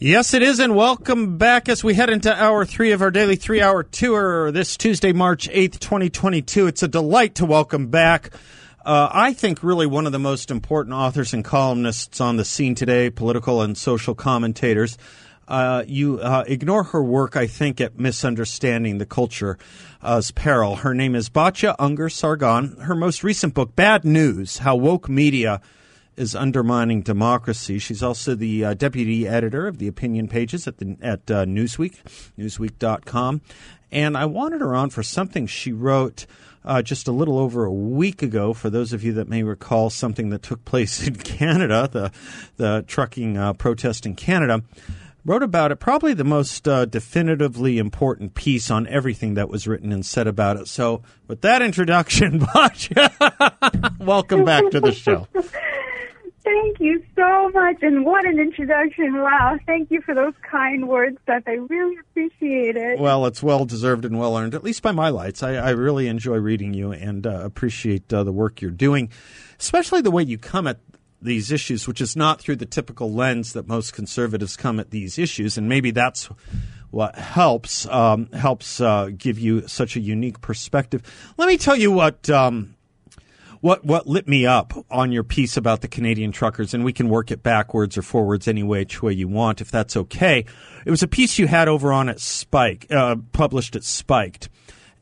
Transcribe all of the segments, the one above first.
Yes, it is, and welcome back as we head into hour three of our daily three hour tour this Tuesday, March 8th, 2022. It's a delight to welcome back. Uh, I think really one of the most important authors and columnists on the scene today, political and social commentators. Uh, you uh, ignore her work, I think, at misunderstanding the culture's peril. Her name is Batya Ungar Sargon. Her most recent book, Bad News How Woke Media is undermining democracy. She's also the uh, deputy editor of the opinion pages at the at uh, Newsweek, Newsweek.com. And I wanted her on for something she wrote uh, just a little over a week ago. For those of you that may recall, something that took place in Canada, the the trucking uh, protest in Canada. Wrote about it, probably the most uh, definitively important piece on everything that was written and said about it. So, with that introduction, welcome back to the show. Thank you so much, and what an introduction! Wow, thank you for those kind words, Seth. I really appreciate it. Well, it's well deserved and well earned, at least by my lights. I, I really enjoy reading you and uh, appreciate uh, the work you're doing, especially the way you come at these issues, which is not through the typical lens that most conservatives come at these issues, and maybe that's what helps um, helps uh, give you such a unique perspective. Let me tell you what. Um, what what lit me up on your piece about the Canadian truckers, and we can work it backwards or forwards any which way you want, if that's okay. It was a piece you had over on at Spike, uh, published at Spiked,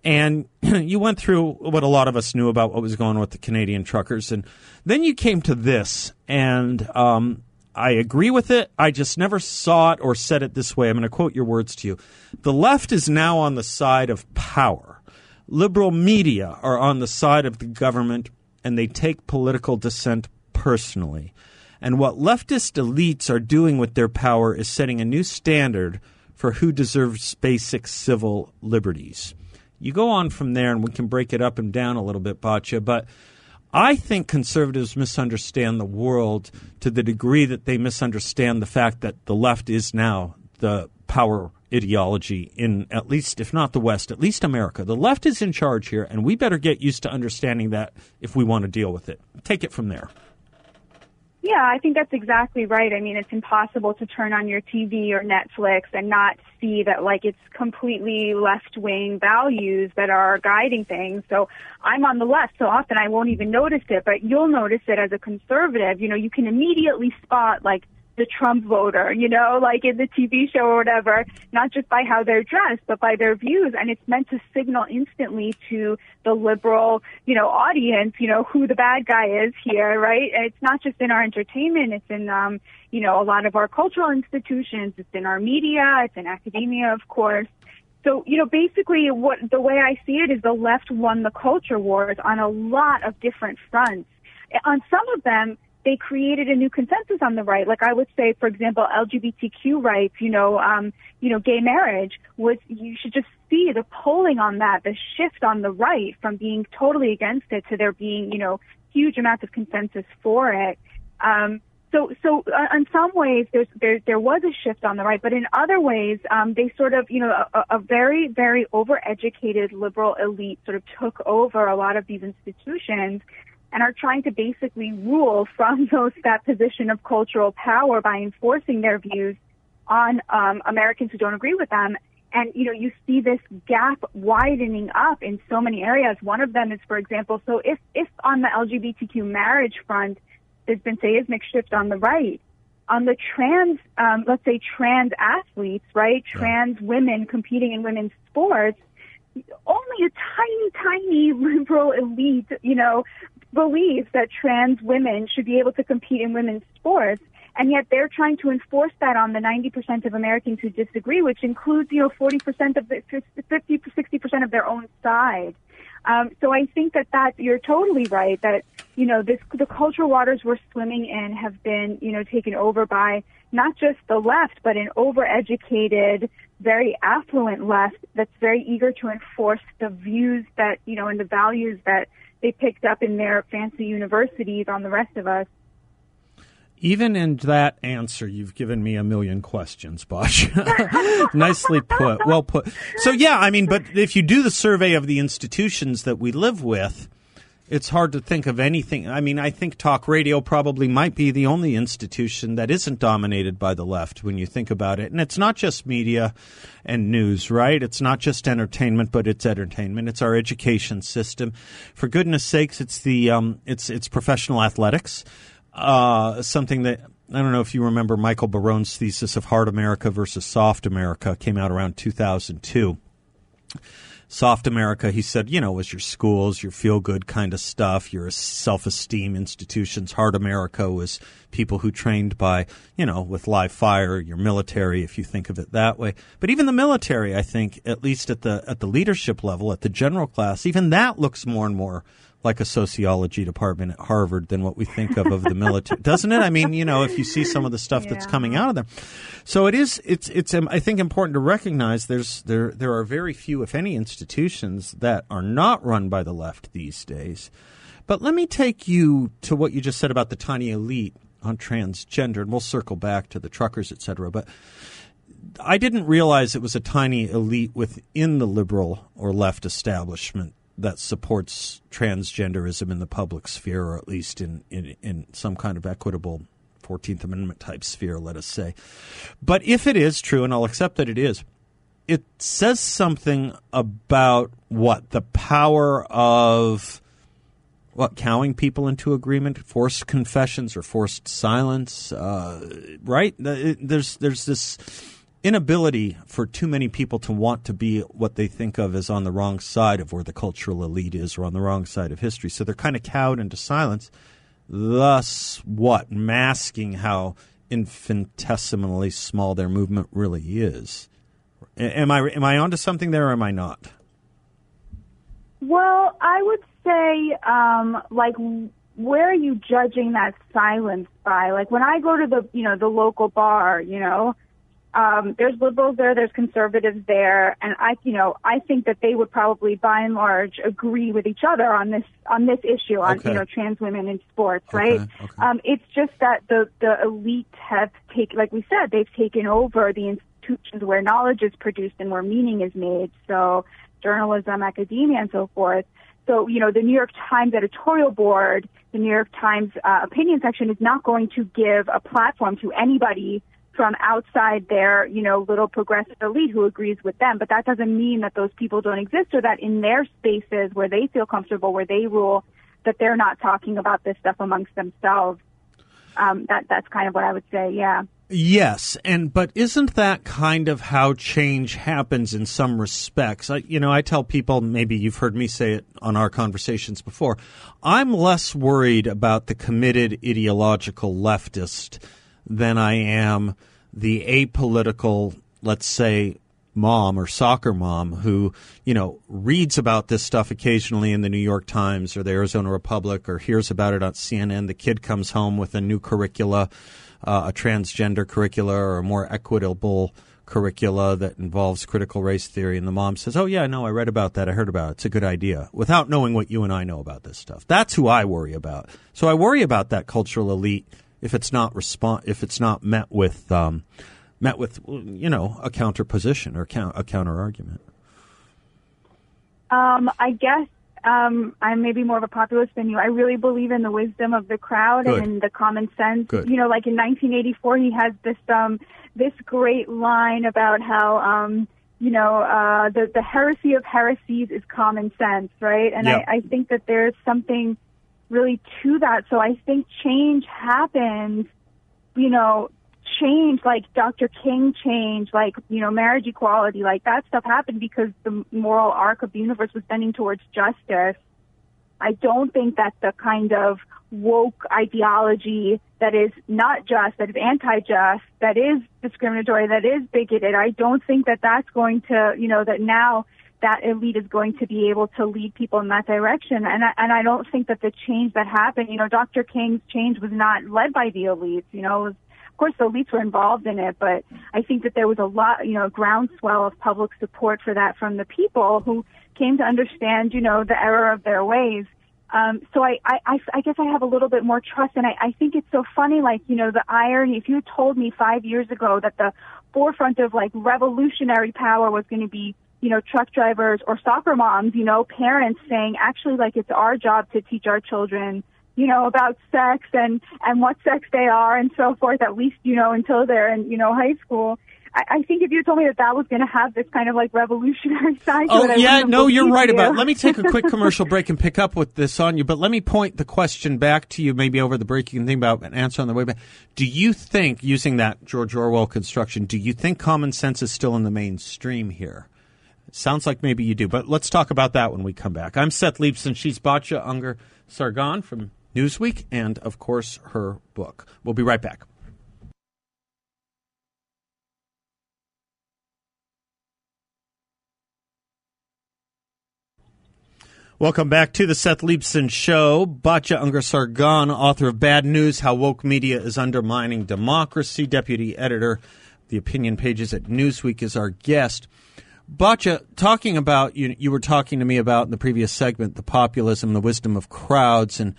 and you went through what a lot of us knew about what was going on with the Canadian truckers, and then you came to this, and um, I agree with it. I just never saw it or said it this way. I'm going to quote your words to you. The left is now on the side of power. Liberal media are on the side of the government and they take political dissent personally. And what leftist elites are doing with their power is setting a new standard for who deserves basic civil liberties. You go on from there, and we can break it up and down a little bit, Batya, but I think conservatives misunderstand the world to the degree that they misunderstand the fact that the left is now the power ideology in at least, if not the West, at least America. The left is in charge here, and we better get used to understanding that if we want to deal with it. Take it from there. Yeah, I think that's exactly right. I mean, it's impossible to turn on your TV or Netflix and not see that like it's completely left-wing values that are guiding things. So I'm on the left, so often I won't even notice it, but you'll notice it as a conservative. You know, you can immediately spot like the Trump voter, you know, like in the TV show or whatever, not just by how they're dressed, but by their views. And it's meant to signal instantly to the liberal, you know, audience, you know, who the bad guy is here, right? And it's not just in our entertainment, it's in, um, you know, a lot of our cultural institutions, it's in our media, it's in academia, of course. So, you know, basically what the way I see it is the left won the culture wars on a lot of different fronts. On some of them, they created a new consensus on the right. Like I would say, for example, LGBTQ rights, you know, um, you know, gay marriage was, you should just see the polling on that, the shift on the right from being totally against it to there being, you know, huge amounts of consensus for it. Um, so, so uh, in some ways, there's, there, there was a shift on the right, but in other ways, um, they sort of, you know, a, a very, very overeducated liberal elite sort of took over a lot of these institutions and are trying to basically rule from those that position of cultural power by enforcing their views on um, Americans who don't agree with them. And you know, you see this gap widening up in so many areas. One of them is, for example, so if if on the LGBTQ marriage front, there's been seismic shift on the right. On the trans, um, let's say trans athletes, right? Trans women competing in women's sports, only a tiny, tiny liberal elite, you know, believes that trans women should be able to compete in women's sports. And yet they're trying to enforce that on the 90% of Americans who disagree, which includes, you know, 40% of the 50, 60% of their own side. Um, so I think that that you're totally right that you know this the cultural waters we're swimming in have been you know taken over by not just the left but an overeducated, very affluent left that's very eager to enforce the views that you know and the values that they picked up in their fancy universities on the rest of us. Even in that answer, you've given me a million questions, Bosch. Nicely put. Well put. So, yeah, I mean, but if you do the survey of the institutions that we live with, it's hard to think of anything. I mean, I think talk radio probably might be the only institution that isn't dominated by the left when you think about it. And it's not just media and news, right? It's not just entertainment, but it's entertainment. It's our education system. For goodness sakes, it's the um, it's it's professional athletics. Uh, something that I don't know if you remember Michael Barone's thesis of hard America versus soft America came out around 2002 soft America, he said, you know, was your schools, your feel good kind of stuff, your self esteem institutions. Hard America was people who trained by, you know, with live fire, your military, if you think of it that way. But even the military, I think, at least at the at the leadership level, at the general class, even that looks more and more like a sociology department at Harvard than what we think of of the military, doesn't it? I mean, you know, if you see some of the stuff yeah. that's coming out of them, so it is. It's it's. Um, I think important to recognize there's there there are very few, if any, institutions that are not run by the left these days. But let me take you to what you just said about the tiny elite on transgender, and we'll circle back to the truckers, et cetera. But I didn't realize it was a tiny elite within the liberal or left establishment that supports transgenderism in the public sphere, or at least in, in, in some kind of equitable 14th Amendment type sphere, let us say. But if it is true, and I'll accept that it is, it says something about what? The power of what cowing people into agreement, forced confessions or forced silence, uh, right? There's there's this inability for too many people to want to be what they think of as on the wrong side of where the cultural elite is or on the wrong side of history. So they're kind of cowed into silence, thus, what? Masking how infinitesimally small their movement really is. Am I am I onto something there or am I not? Well, I would say, um, like, where are you judging that silence by? Like, when I go to the, you know, the local bar, you know, um, there's liberals there, there's conservatives there, and I, you know, I think that they would probably, by and large, agree with each other on this on this issue on okay. you know trans women in sports, right? Okay. Okay. Um, it's just that the the elite have taken, like we said, they've taken over the institutions where knowledge is produced and where meaning is made. So journalism, academia, and so forth. So, you know, the New York Times editorial board, the New York Times uh, opinion section is not going to give a platform to anybody from outside their, you know, little progressive elite who agrees with them. But that doesn't mean that those people don't exist or that in their spaces where they feel comfortable, where they rule, that they're not talking about this stuff amongst themselves. Um, that that's kind of what I would say. Yeah. Yes, and but isn't that kind of how change happens in some respects? I, you know, I tell people maybe you've heard me say it on our conversations before. I'm less worried about the committed ideological leftist than I am the apolitical, let's say, mom or soccer mom who, you know, reads about this stuff occasionally in the New York Times or the Arizona Republic or hears about it on CNN. The kid comes home with a new curricula, uh, a transgender curricula or a more equitable curricula that involves critical race theory. And the mom says, Oh, yeah, no, I read about that. I heard about it. It's a good idea without knowing what you and I know about this stuff. That's who I worry about. So I worry about that cultural elite if it's not respond if it's not met with um, met with you know a counter position or a counter argument. Um, I guess um, I'm maybe more of a populist than you. I really believe in the wisdom of the crowd Good. and in the common sense. Good. You know, like in 1984, he has this um, this great line about how um, you know uh, the the heresy of heresies is common sense, right? And yep. I, I think that there's something really to that. So I think change happens, you know, change like Dr. King change, like, you know, marriage equality, like that stuff happened because the moral arc of the universe was bending towards justice. I don't think that the kind of woke ideology that is not just, that is anti-just, that is discriminatory, that is bigoted, I don't think that that's going to, you know, that now that elite is going to be able to lead people in that direction. And I, and I don't think that the change that happened, you know, Dr. King's change was not led by the elites. You know, was, of course the elites were involved in it, but I think that there was a lot, you know, groundswell of public support for that from the people who came to understand, you know, the error of their ways. Um, so I, I, I guess I have a little bit more trust, and I, I think it's so funny, like you know, the irony. If you told me five years ago that the forefront of like revolutionary power was going to be you know, truck drivers or soccer moms, you know, parents saying actually like it's our job to teach our children, you know, about sex and, and what sex they are and so forth, at least, you know, until they're in, you know, high school. I, I think if you told me that that was going to have this kind of like revolutionary side oh, to it, yeah, no, you're right you. about. It. Let me take a quick commercial break and pick up with this on you. But let me point the question back to you. Maybe over the break, you can think about an answer on the way back. Do you think, using that George Orwell construction, do you think common sense is still in the mainstream here? Sounds like maybe you do, but let's talk about that when we come back. I'm Seth Leibsohn. She's Batya Ungar Sargon from Newsweek, and of course, her book. We'll be right back. Welcome back to the Seth Leibsohn Show. Batya Ungar Sargon, author of Bad News How Woke Media is Undermining Democracy, deputy editor, the opinion pages at Newsweek, is our guest. Batya, talking about you, you were talking to me about in the previous segment the populism, the wisdom of crowds, and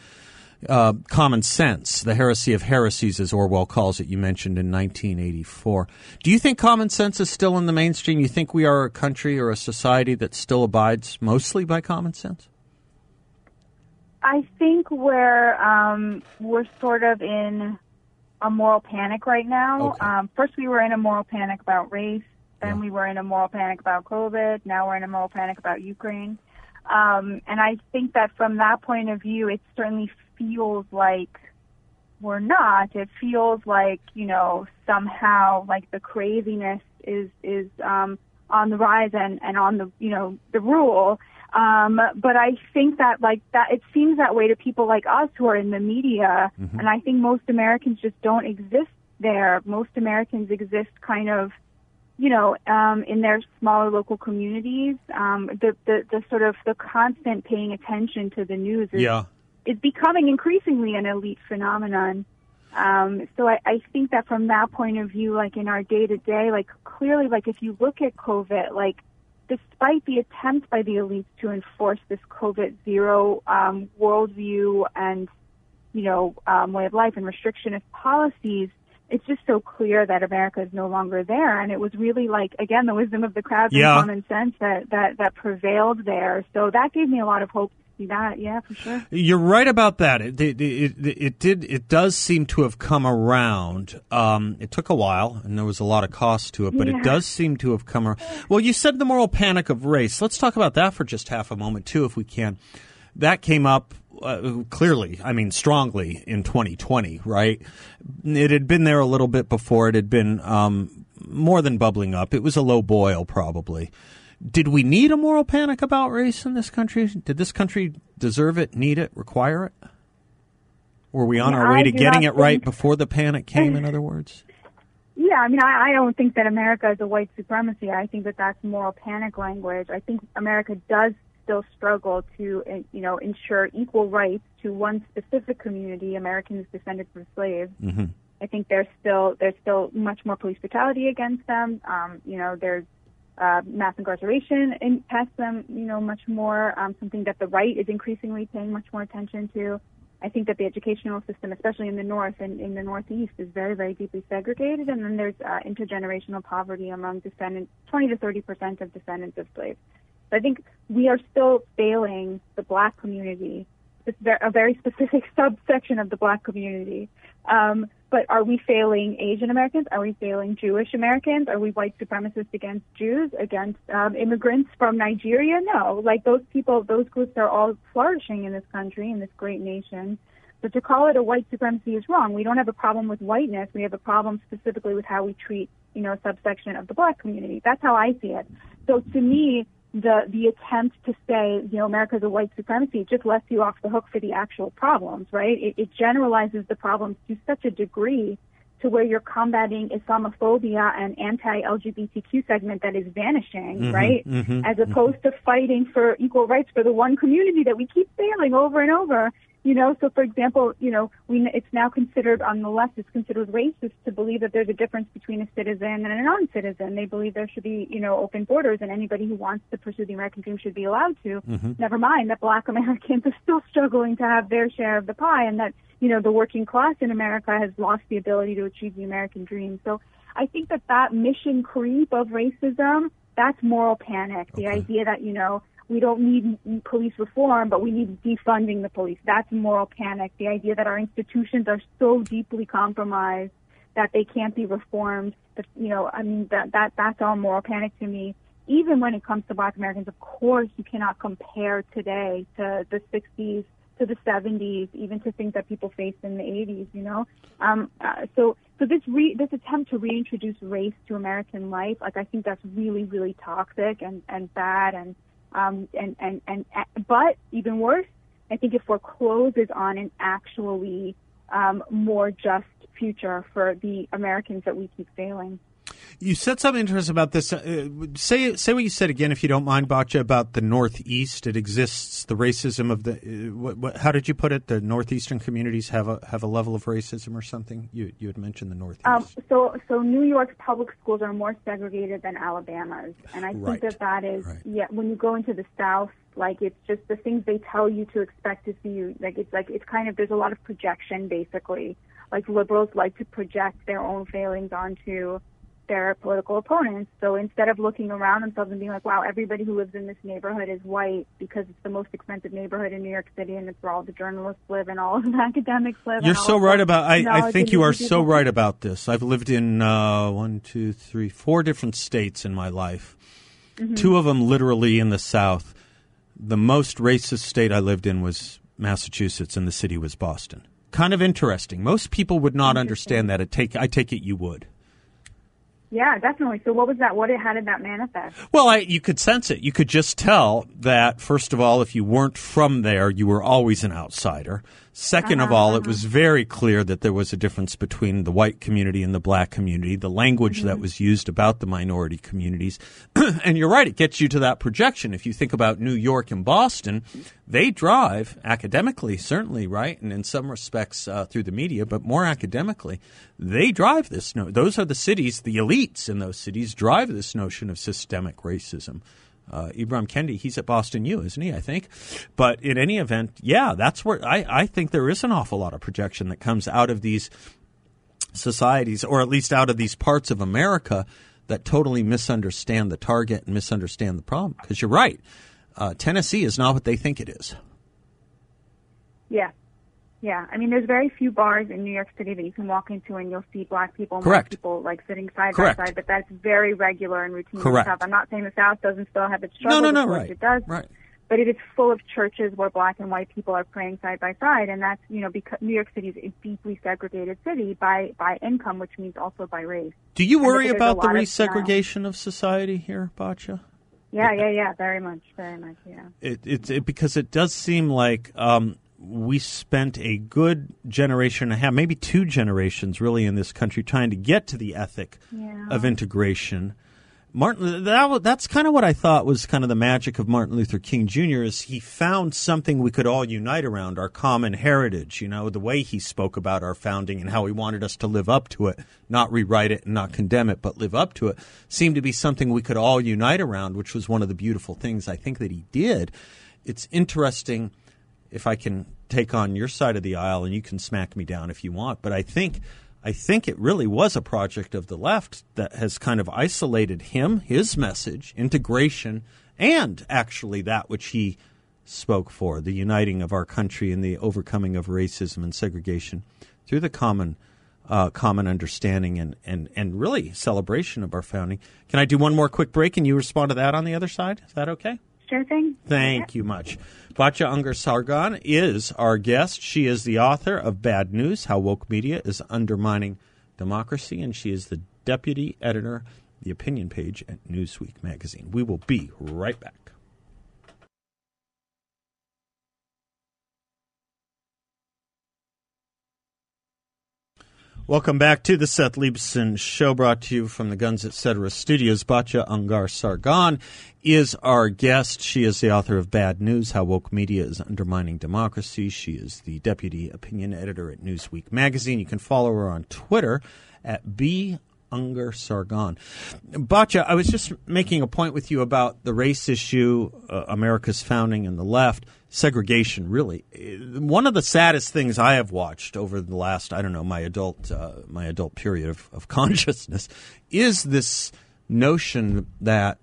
uh, common sense, the heresy of heresies, as Orwell calls it. You mentioned in 1984. Do you think common sense is still in the mainstream? You think we are a country or a society that still abides mostly by common sense? I think we're um, we're sort of in a moral panic right now. Okay. Um, first, we were in a moral panic about race. Then Yeah. we were in a moral panic about COVID. Now we're in a moral panic about Ukraine. Um, and I think that from that point of view, it certainly feels like we're not. It feels like, you know, somehow like the craziness is, is, um, on the rise and, and on the, you know, the rule. Um, but I think that like that, it seems that way to people like us who are in the media. And I think most Americans just don't exist there. Most Americans exist kind of, you know, um, in their smaller local communities, um, the, the, the sort of the constant paying attention to the news is, Yeah. is becoming increasingly an elite phenomenon. Um, so I, I think that from that point of view, like in our day to day, like clearly, like if you look at COVID, like despite the attempt by the elites to enforce this COVID zero um, worldview and you know um, way of life and restrictionist policies, it's just so clear that America is no longer there. And it was really like again the wisdom of the crowd Yeah. and common sense that that that prevailed there. So that gave me a lot of hope to see that. Yeah, for sure. You're right about that. It, it, it, it did. It does seem to have come around. Um, it took a while, and there was a lot of cost to it, but it does seem to have come around. Well, you said the moral panic of race. Let's talk about that for just half a moment, too, if we can. That came up uh, clearly, I mean, strongly in 2020, right? It had been there a little bit before. It had been um, more than bubbling up. It was a low boil, probably. Did we need a moral panic about race in this country? Did this country deserve it, need it, require it? Were we on our way to getting it right before the panic came, in other words? Yeah, I mean, I, I don't think that America is a white supremacy. I think that that's moral panic language. I think America does still struggle to, you know, ensure equal rights to one specific community, Americans descended from slaves. Mm-hmm. I think there's still there's still much more police brutality against them. Um, you know, there's uh, mass incarceration in, past them. You know, much more um, something that the right is increasingly paying much more attention to. I think that the educational system, especially in the north and in the northeast, is very, very deeply segregated. And then there's uh, intergenerational poverty among descendants, 20 to 30 percent of descendants of slaves. I think we are still failing the black community. It's a very specific subsection of the black community. Um, but are we failing Asian Americans? Are we failing Jewish Americans? Are we white supremacists against Jews, against um, immigrants from Nigeria? No. Like those people, those groups are all flourishing in this country, in this great nation. But to call it a white supremacy is wrong. We don't have a problem with whiteness. We have a problem specifically with how we treat, you know, a subsection of the black community. That's how I see it. So to me, the the attempt to say, you know, America's a white supremacy just lets you off the hook for the actual problems, right? It, it generalizes the problems to such a degree to where you're combating Islamophobia and anti-LGBTQ segment that is vanishing, Mm-hmm, right? Mm-hmm, As opposed mm-hmm. to fighting for equal rights for the one community that we keep failing over and over. You know, so for example, you know, we it's now considered on the left it's considered racist to believe that there's a difference between a citizen and a non-citizen. They believe there should be, you know, open borders and anybody who wants to pursue the American dream should be allowed to. Mm-hmm. Never mind that black Americans are still struggling to have their share of the pie and that, you know, the working class in America has lost the ability to achieve the American dream. So I think that that mission creep of racism, that's moral panic. The idea that, you know, we don't need police reform, but we need defunding the police. That's moral panic. The idea that our institutions are so deeply compromised that they can't be reformed. That, you know, I mean, that, that, that's all moral panic to me. Even when it comes to black Americans, of course, you cannot compare today to the 60s, to the 70s, even to things that people faced in the 80s, you know? Um, uh, so, so this re- this attempt to reintroduce race to American life, like I think that's really, really toxic and, and bad and, um, and, and, and, but even worse, I think it forecloses on an actually um, more just future for the Americans that we keep failing. You said something interesting about this. Uh, say say what you said again, if you don't mind, Batya, about the Northeast. It exists the racism of the. Uh, what, what, how did you put it? The northeastern communities have a have a level of racism or something. You you had mentioned the Northeast. Um, so so New York's public schools are more segregated than Alabama's, and I Right. think that that is Right. yeah. When you go into the South, like it's just the things they tell you to expect to see you. Like it's like it's kind of there's a lot of projection basically. Like liberals like to project their own failings onto their political opponents. So instead of looking around themselves and being like, wow, everybody who lives in this neighborhood is white because it's the most expensive neighborhood in New York City and it's where all the journalists live and all of the academics live. You're so right about. I, I think you are so right about this. I've lived in uh, one, two, three, four different states in my life. Mm-hmm. Two of them literally in the South. The most racist state I lived in was Massachusetts, and the city was Boston. Kind of interesting. Most people would not understand that. Take I take it you would. Yeah, definitely. So what was that? What how did that manifest? Well, I, you could sense it. You could just tell that, first of all, if you weren't from there, you were always an outsider. 2nd of uh-huh, all, it uh-huh. was very clear that there was a difference between the white community and the black community, the language that mm-hmm. was used about the minority communities. and you're right, it gets you to that projection. If you think about New York and Boston, they drive academically, certainly, right? And in some respects uh, through the media, but more academically, they drive this. No- those are the cities, the elites in those cities drive this notion of systemic racism. Uh, Ibram Kendi, he's at Boston U, isn't he? I think. But in any event, yeah, that's where I, I think there is an awful lot of projection that comes out of these societies, or at least out of these parts of America that totally misunderstand the target and misunderstand the problem. Because you're right, uh, Tennessee is not what they think it is. Yeah. Yeah. I mean, there's very few bars in New York City that you can walk into and you'll see black people and Correct. white people like sitting side Correct. by side, but that's very regular and routine. Correct. South. I'm not saying the South doesn't still have its No, struggles. no, no, course right. It does. Right. But it is full of churches where black and white people are praying side by side, and that's you know because New York City is a deeply segregated city by by income, which means also by race. Do you worry think there's a about the lot of resegregation of society here, Batya? Yeah, yeah, yeah, very much, very much, yeah. It, it, it because it does seem like um, we spent a good generation and a half, maybe two generations, really in this country trying to get to the ethic Yeah. of integration. Martin, that, that's kind of what I thought was kind of the magic of Martin Luther King Jr. is he found something we could all unite around, our common heritage. You know, the way he spoke about our founding and how he wanted us to live up to it, not rewrite it and not condemn it, but live up to it, seemed to be something we could all unite around, which was one of the beautiful things I think that he did. It's interesting if I can take on your side of the aisle, and you can smack me down if you want. But I think, I think it really was a project of the left that has kind of isolated him, his message, integration, and actually that which he spoke for, the uniting of our country and the overcoming of racism and segregation through the common. Uh, common understanding and, and, and really celebration of our founding. Can I do one more quick break and you respond to that on the other side? Is that okay? Thing. Thank you much. Batya Ungar Sargon is our guest. She is the author of Bad News How Woke Media is Undermining Democracy, and she is the deputy editor, the opinion page at Newsweek magazine. We will be right back. Welcome back to the Seth Leibsohn Show, brought to you from the Guns Etc. studios. Batya Ungar Sargon is our guest. She is the author of Bad News How Woke Media is Undermining Democracy. She is the deputy opinion editor at Newsweek magazine. You can follow her on Twitter at B. Ungar Sargon. Batya, I was just making a point with you about the race issue, uh, America's founding and the left segregation really. One of the saddest things i have watched over the last i don't know my adult uh, my adult period of, of consciousness is this notion that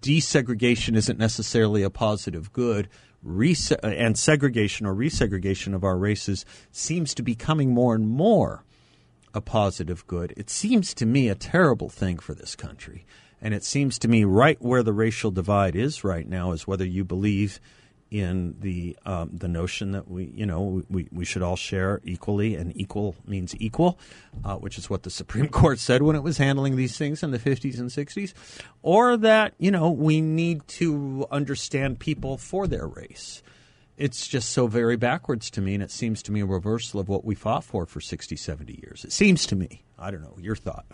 desegregation isn't necessarily a positive good. Rese- and segregation or resegregation of our races seems to be coming more and more a positive good. It seems to me a terrible thing for this country. And it seems to me right where the racial divide is right now is whether you believe in the um, the notion that we you know we, we should all share equally and equal means equal, uh, which is what the Supreme Court said when it was handling these things in the 50s and 60s, or that you know we need to understand people for their race. It's just so very backwards to me, and it seems to me a reversal of what we fought for for 60, 70 years. It seems to me. I don't know your thought.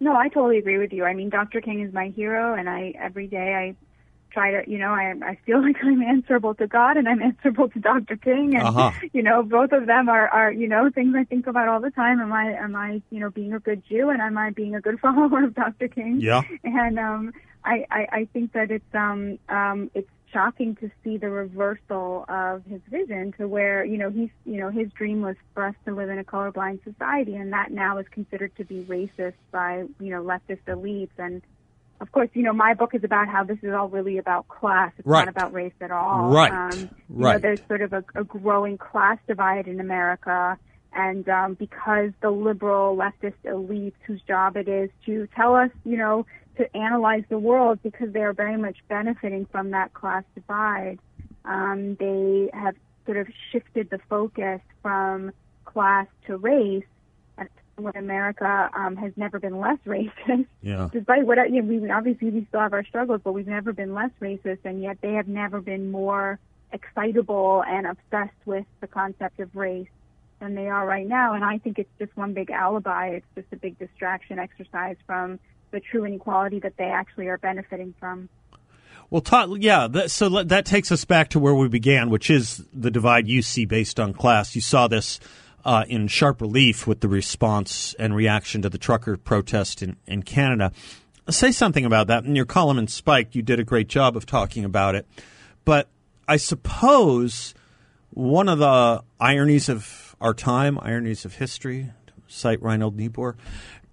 No, I totally agree with you. I mean, Dr. King is my hero, and I every day I try to, you know, I, I feel like I'm answerable to God and I'm answerable to Dr. King. And, uh-huh. you know, both of them are, are, you know, things I think about all the time. Am I, am I, you know, being a good Jew and am I being a good follower of Dr. King? Yeah. And, um, I, I, I think that it's, um, um, it's shocking to see the reversal of his vision to where, you know, he's, you know, his dream was for us to live in a colorblind society and that now is considered to be racist by, you know, leftist elites and, of course, you know, my book is about how this is all really about class. It's right. not about race at all. Right. Um, right. Know, there's sort of a, a, growing class divide in America. And um, because the liberal leftist elites, whose job it is to tell us, you know, to analyze the world because they are very much benefiting from that class divide, um, they have sort of shifted the focus from class to race when America um, has never been less racist. Yeah. Despite what you know, we obviously we still have our struggles, but we've never been less racist, and yet they have never been more excitable and obsessed with the concept of race than they are right now. And I think it's just one big alibi. It's just a big distraction exercise from the true inequality that they actually are benefiting from. Well, Todd, yeah, that, so that takes us back to where we began, which is the divide you see based on class. You saw this uh, in sharp relief with the response and reaction to the trucker protest in, in Canada. Say something about that. In your column in Spike, you did a great job of talking about it. But I suppose one of the ironies of our time, ironies of history, cite Reinhold Niebuhr,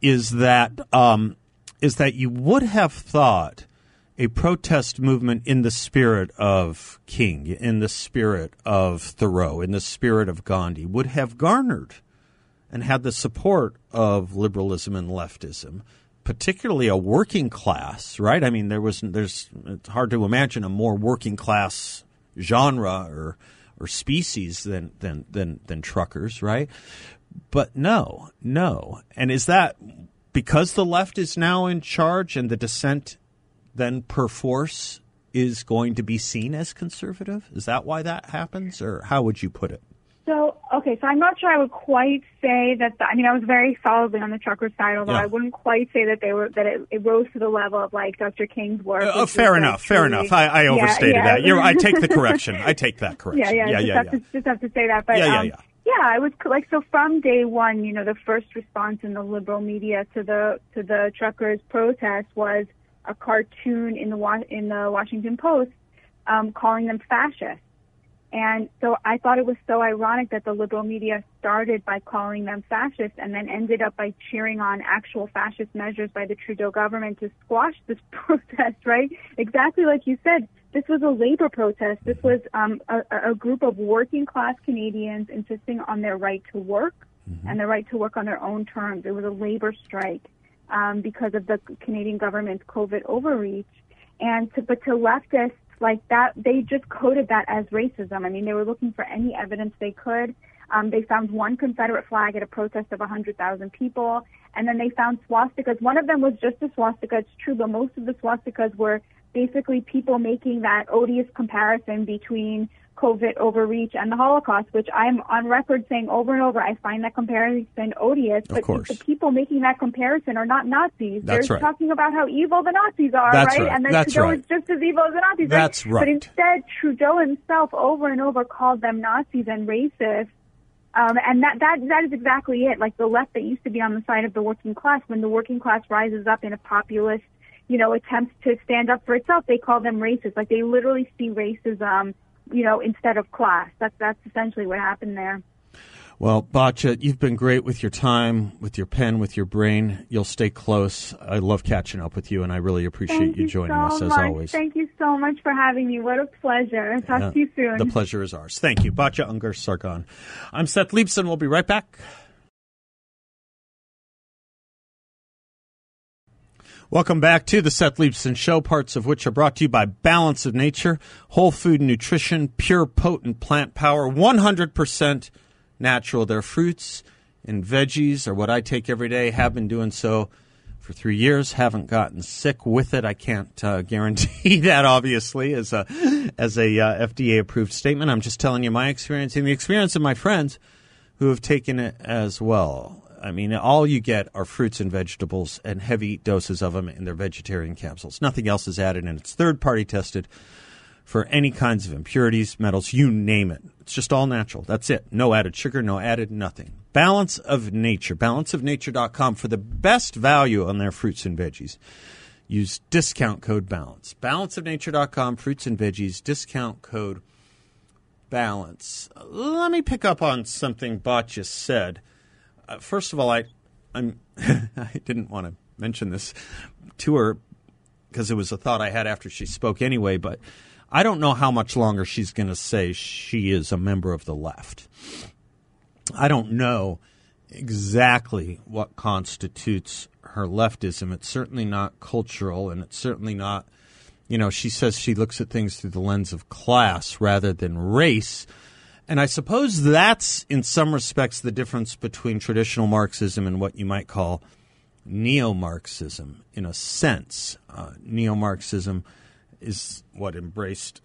is that um, is that you would have thought a protest movement in the spirit of King, in the spirit of Thoreau, in the spirit of Gandhi would have garnered and had the support of liberalism and leftism, particularly a working class, right? I mean, there was there's it's hard to imagine a more working class genre or or species than than than than truckers, right? But no, no. And is that because the left is now in charge and the dissent then perforce is going to be seen as conservative? Is that why that happens, or how would you put it? So, okay, so I'm not sure I would quite say that. The, I mean, I was very solidly on the trucker side, although yeah. I wouldn't quite say that they were that it, it rose to the level of like Dr. King's work. Uh, fair enough, fair enough. I, I overstated yeah, yeah. that. You're, I take the correction. I take that correction. Yeah, yeah, yeah, just, yeah, have To, just have to say that. But yeah, yeah, um, yeah. Yeah, I was like so from day one. You know, the first response in the liberal media to the to the truckers' protest was a cartoon in the in the Washington Post um, calling them fascists. And so I thought it was so ironic that the liberal media started by calling them fascists and then ended up by cheering on actual fascist measures by the Trudeau government to squash this protest, right? Exactly like you said, this was a labor protest. This was um, a, a group of working class Canadians insisting on their right to work mm-hmm. and their right to work on their own terms. It was a labor strike um, because of the Canadian government's COVID overreach. And to, but to leftists like that, they just coded that as racism. I mean, they were looking for any evidence they could. Um, they found one Confederate flag at a protest of 100,000 people, and then they found swastikas. One of them was just a swastika, it's true, but most of the swastikas were basically people making that odious comparison between COVID overreach and the Holocaust, which I'm on record saying over and over, I find that comparison odious. Of but course. the people making that comparison are not Nazis. That's They're right. talking about how evil the Nazis are, right? right. And that That's Trudeau right. is just as evil as the Nazis. That's right? right. But instead, Trudeau himself over and over called them Nazis and racist. Um, and that, that, that is exactly it. Like the left that used to be on the side of the working class, when the working class rises up in a populist, you know, attempt to stand up for itself, they call them racist. Like they literally see racism, you know, instead of class. That's, that's essentially what happened there. Well, Batya, you've been great with your time, with your pen, with your brain. You'll stay close. I love catching up with you, and I really appreciate Thank you you joining so us as much. always. Thank you so much for having me. What a pleasure. Talk Uh, to you soon. The pleasure is ours. Thank you. Batya Ungar Sargon. I'm Seth Leibsohn. We'll be right back. Welcome back to the Seth Leibsohn Show, parts of which are brought to you by Balance of Nature, Whole Food Nutrition, pure potent plant power, 100% natural. Their fruits and veggies are what I take every day, have been doing so for three years, haven't gotten sick with it. I can't uh, guarantee that, obviously, as a, as a uh, FDA approved statement. I'm just telling you my experience and the experience of my friends who have taken it as well. I mean, all you get are fruits and vegetables and heavy doses of them in their vegetarian capsules. Nothing else is added, and it's third party tested for any kinds of impurities, metals, you name it. It's just all natural. That's it. No added sugar, no added nothing. Balance of Nature. Balanceofnature.com for the best value on their fruits and veggies. Use discount code BALANCE. Balanceofnature.com, fruits and veggies, discount code BALANCE. Let me pick up on something Bot just said. Uh, first of all, I, I'm, I didn't want to mention this to her because it was a thought I had after she spoke anyway, but I don't know how much longer she's going to say she is a member of the left. I don't know exactly what constitutes her leftism. It's certainly not cultural, and it's certainly not, you know, she says she looks at things through the lens of class rather than race. And I suppose that's, in some respects, the difference between traditional Marxism and what you might call neo Marxism, in a sense. Uh, neo Marxism is what embraced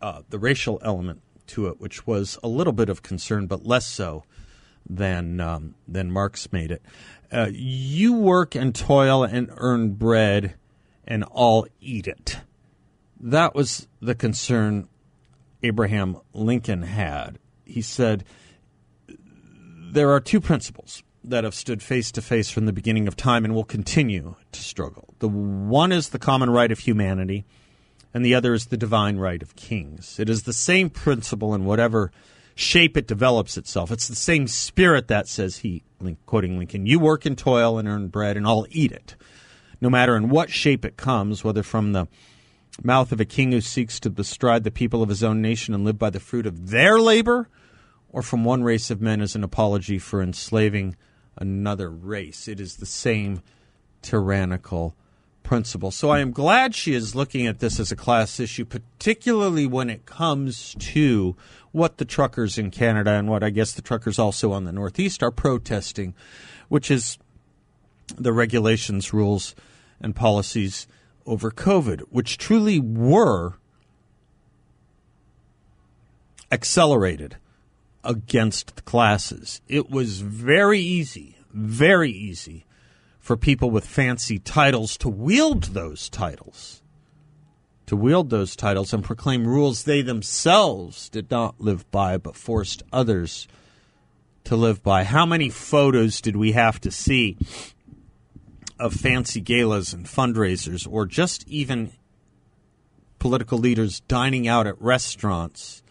uh, the racial element to it, which was a little bit of concern, but less so than um, than Marx made it. Uh, you work and toil and earn bread, and all eat it. That was the concern Abraham Lincoln had. He said there are two principles that have stood face to face from the beginning of time and will continue to struggle. The one is the common right of humanity, and the other is the divine right of kings. It is the same principle in whatever shape it develops itself. It's the same spirit that says he, quoting Lincoln, you work and toil and earn bread, and I'll eat it. No matter in what shape it comes, whether from the mouth of a king who seeks to bestride the people of his own nation and live by the fruit of their labor, or from one race of men as an apology for enslaving another race. It is the same tyrannical principle. So I am glad she is looking at this as a class issue, particularly when it comes to what the truckers in Canada and what I guess the truckers also on the Northeast are protesting, which is the regulations, rules, and policies over COVID, which truly were accelerated against the classes. It was very easy, very easy for people with fancy titles to wield those titles, to wield those titles and proclaim rules they themselves did not live by but forced others to live by. How many photos did we have to see of fancy galas and fundraisers or just even political leaders dining out at restaurants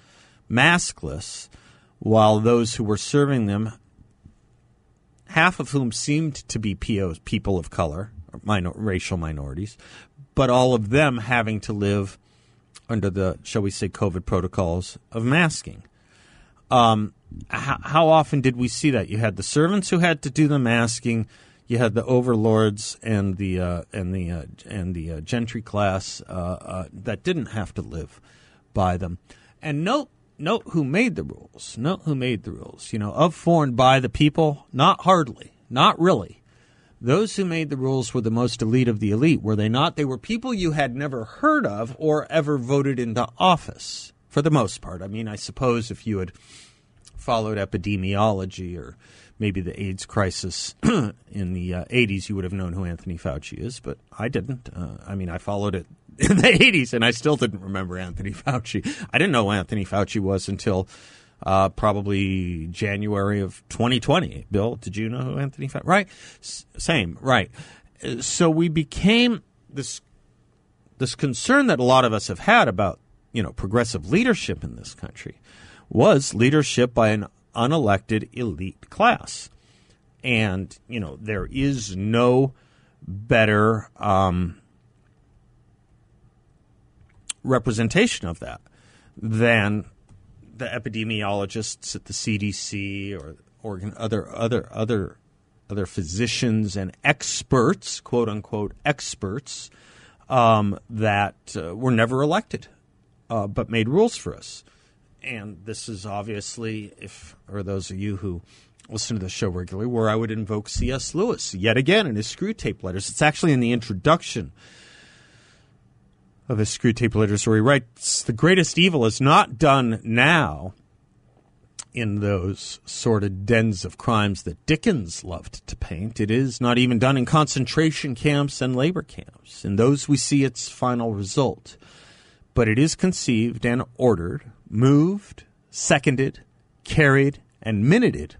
maskless while those who were serving them half of whom seemed to be POs, people of color, minor, racial minorities, but all of them having to live under the, shall we say, COVID protocols of masking. Um, how, how often did we see that? You had the servants who had to do the masking. You had the overlords and the uh, and the uh, and the uh, gentry class uh, uh, that didn't have to live by them. And note note who made the rules. Note who made the rules. You know, of for and by the people. Not hardly. Not really. Those who made the rules were the most elite of the elite, were they not? They were people you had never heard of or ever voted into office for the most part. I mean, I suppose if you had followed epidemiology or maybe the AIDS crisis in the uh, 80s, you would have known who Anthony Fauci is, but I didn't. Uh, I mean, I followed it in the 80s and I still didn't remember Anthony Fauci. I didn't know Anthony Fauci was until uh, probably January of 2020. Bill, did you know who Anthony Fauci? Right, S- same, right. So we became this this concern that a lot of us have had about you know progressive leadership in this country was leadership by an unelected elite class, and you know there is no better um, representation of that than the epidemiologists at the CDC or organ, other other other other physicians and experts, quote unquote experts, um, that uh, were never elected, uh, but made rules for us. And this is obviously, if or those of you who listen to the show regularly, where I would invoke C.S. Lewis yet again in his Screwtape Letters. It's actually in the introduction of his Screwtape Letters where he writes, The greatest evil is not done now in those sordid dens of crimes that Dickens loved to paint. It is not even done in concentration camps and labor camps. In those we see its final result. But it is conceived and ordered, moved, seconded, carried, and minuted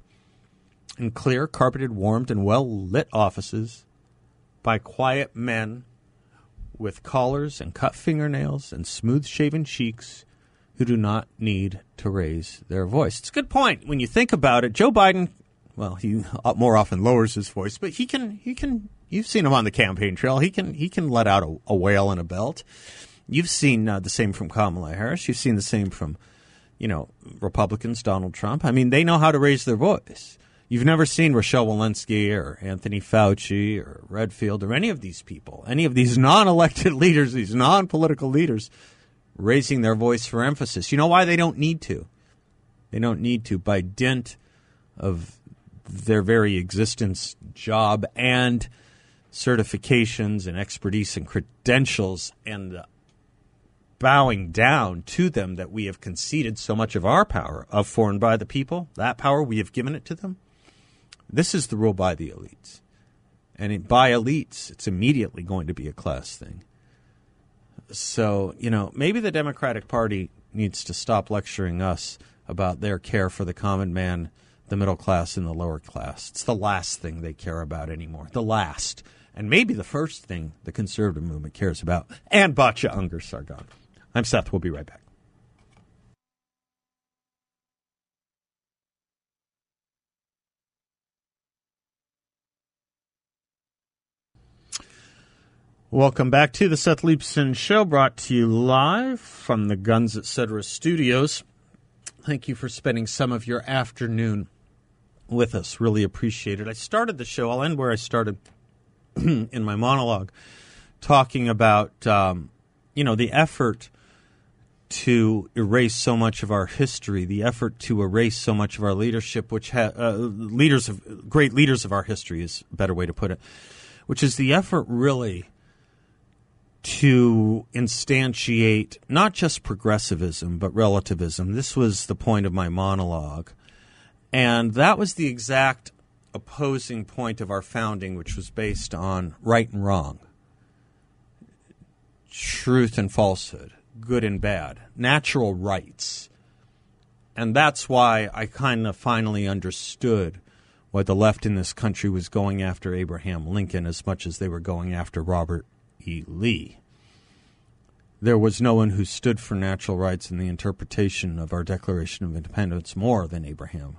in clear, carpeted, warmed, and well lit offices by quiet men with collars and cut fingernails and smooth shaven cheeks who do not need to raise their voice. It's a good point when you think about it. Joe Biden, well, he more often lowers his voice, but he can he can you've seen him on the campaign trail. He can he can let out a, a wail and a belt. You've seen uh, the same from Kamala Harris. You've seen the same from you know Republicans, Donald Trump. I mean, they know how to raise their voice. You've never seen Rochelle Walensky or Anthony Fauci or Redfield or any of these people, any of these non elected leaders, these non political leaders, raising their voice for emphasis. You know why they don't need to? They don't need to by dint of their very existence, job, and certifications and expertise and credentials and the bowing down to them that we have conceded so much of our power of for and by the people. That power we have given it to them. This is the rule by the elites. And it, by elites, it's immediately going to be a class thing. So, you know, maybe the Democratic Party needs to stop lecturing us about their care for the common man, the middle class, and the lower class. It's the last thing they care about anymore. The last. And maybe the first thing the conservative movement cares about. And Batya Ungar Sargon. I'm Seth. We'll be right back. Welcome back to the Seth Leibsohn Show, brought to you live from the Guns Etc. studios. Thank you for spending some of your afternoon with us. Really appreciate it. I started the show, I'll end where I started in my monologue, talking about, um, you know, the effort to erase so much of our history, the effort to erase so much of our leadership, which ha- uh, leaders of great leaders of our history is a better way to put it, which is the effort really to instantiate not just progressivism but relativism. This was the point of my monologue, and that was the exact opposing point of our founding, which was based on right and wrong, truth and falsehood good and bad, natural rights. And that's why I kind of finally understood why the left in this country was going after Abraham Lincoln as much as they were going after Robert E. Lee. There was no one who stood for natural rights in the interpretation of our Declaration of Independence more than Abraham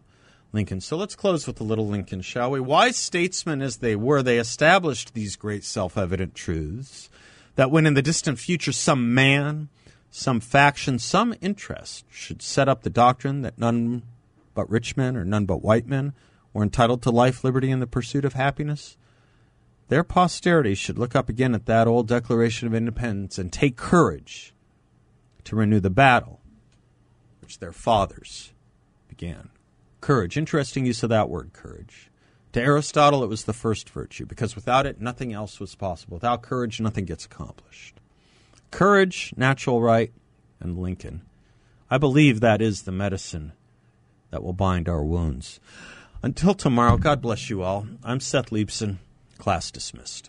Lincoln. So let's close with a little Lincoln, shall we? Wise statesmen as they were, they established these great self evident truths that when in the distant future some man, some faction, some interest should set up the doctrine that none but rich men or none but white men were entitled to life, liberty, and the pursuit of happiness, their posterity should look up again at that old Declaration of Independence and take courage to renew the battle which their fathers began. Courage, interesting use of that word, courage. To Aristotle, it was the first virtue because without it, nothing else was possible. Without courage, nothing gets accomplished courage, natural right, and Lincoln. I believe that is the medicine that will bind our wounds. Until tomorrow, God bless you all. I'm Seth Leibsohn, Class dismissed.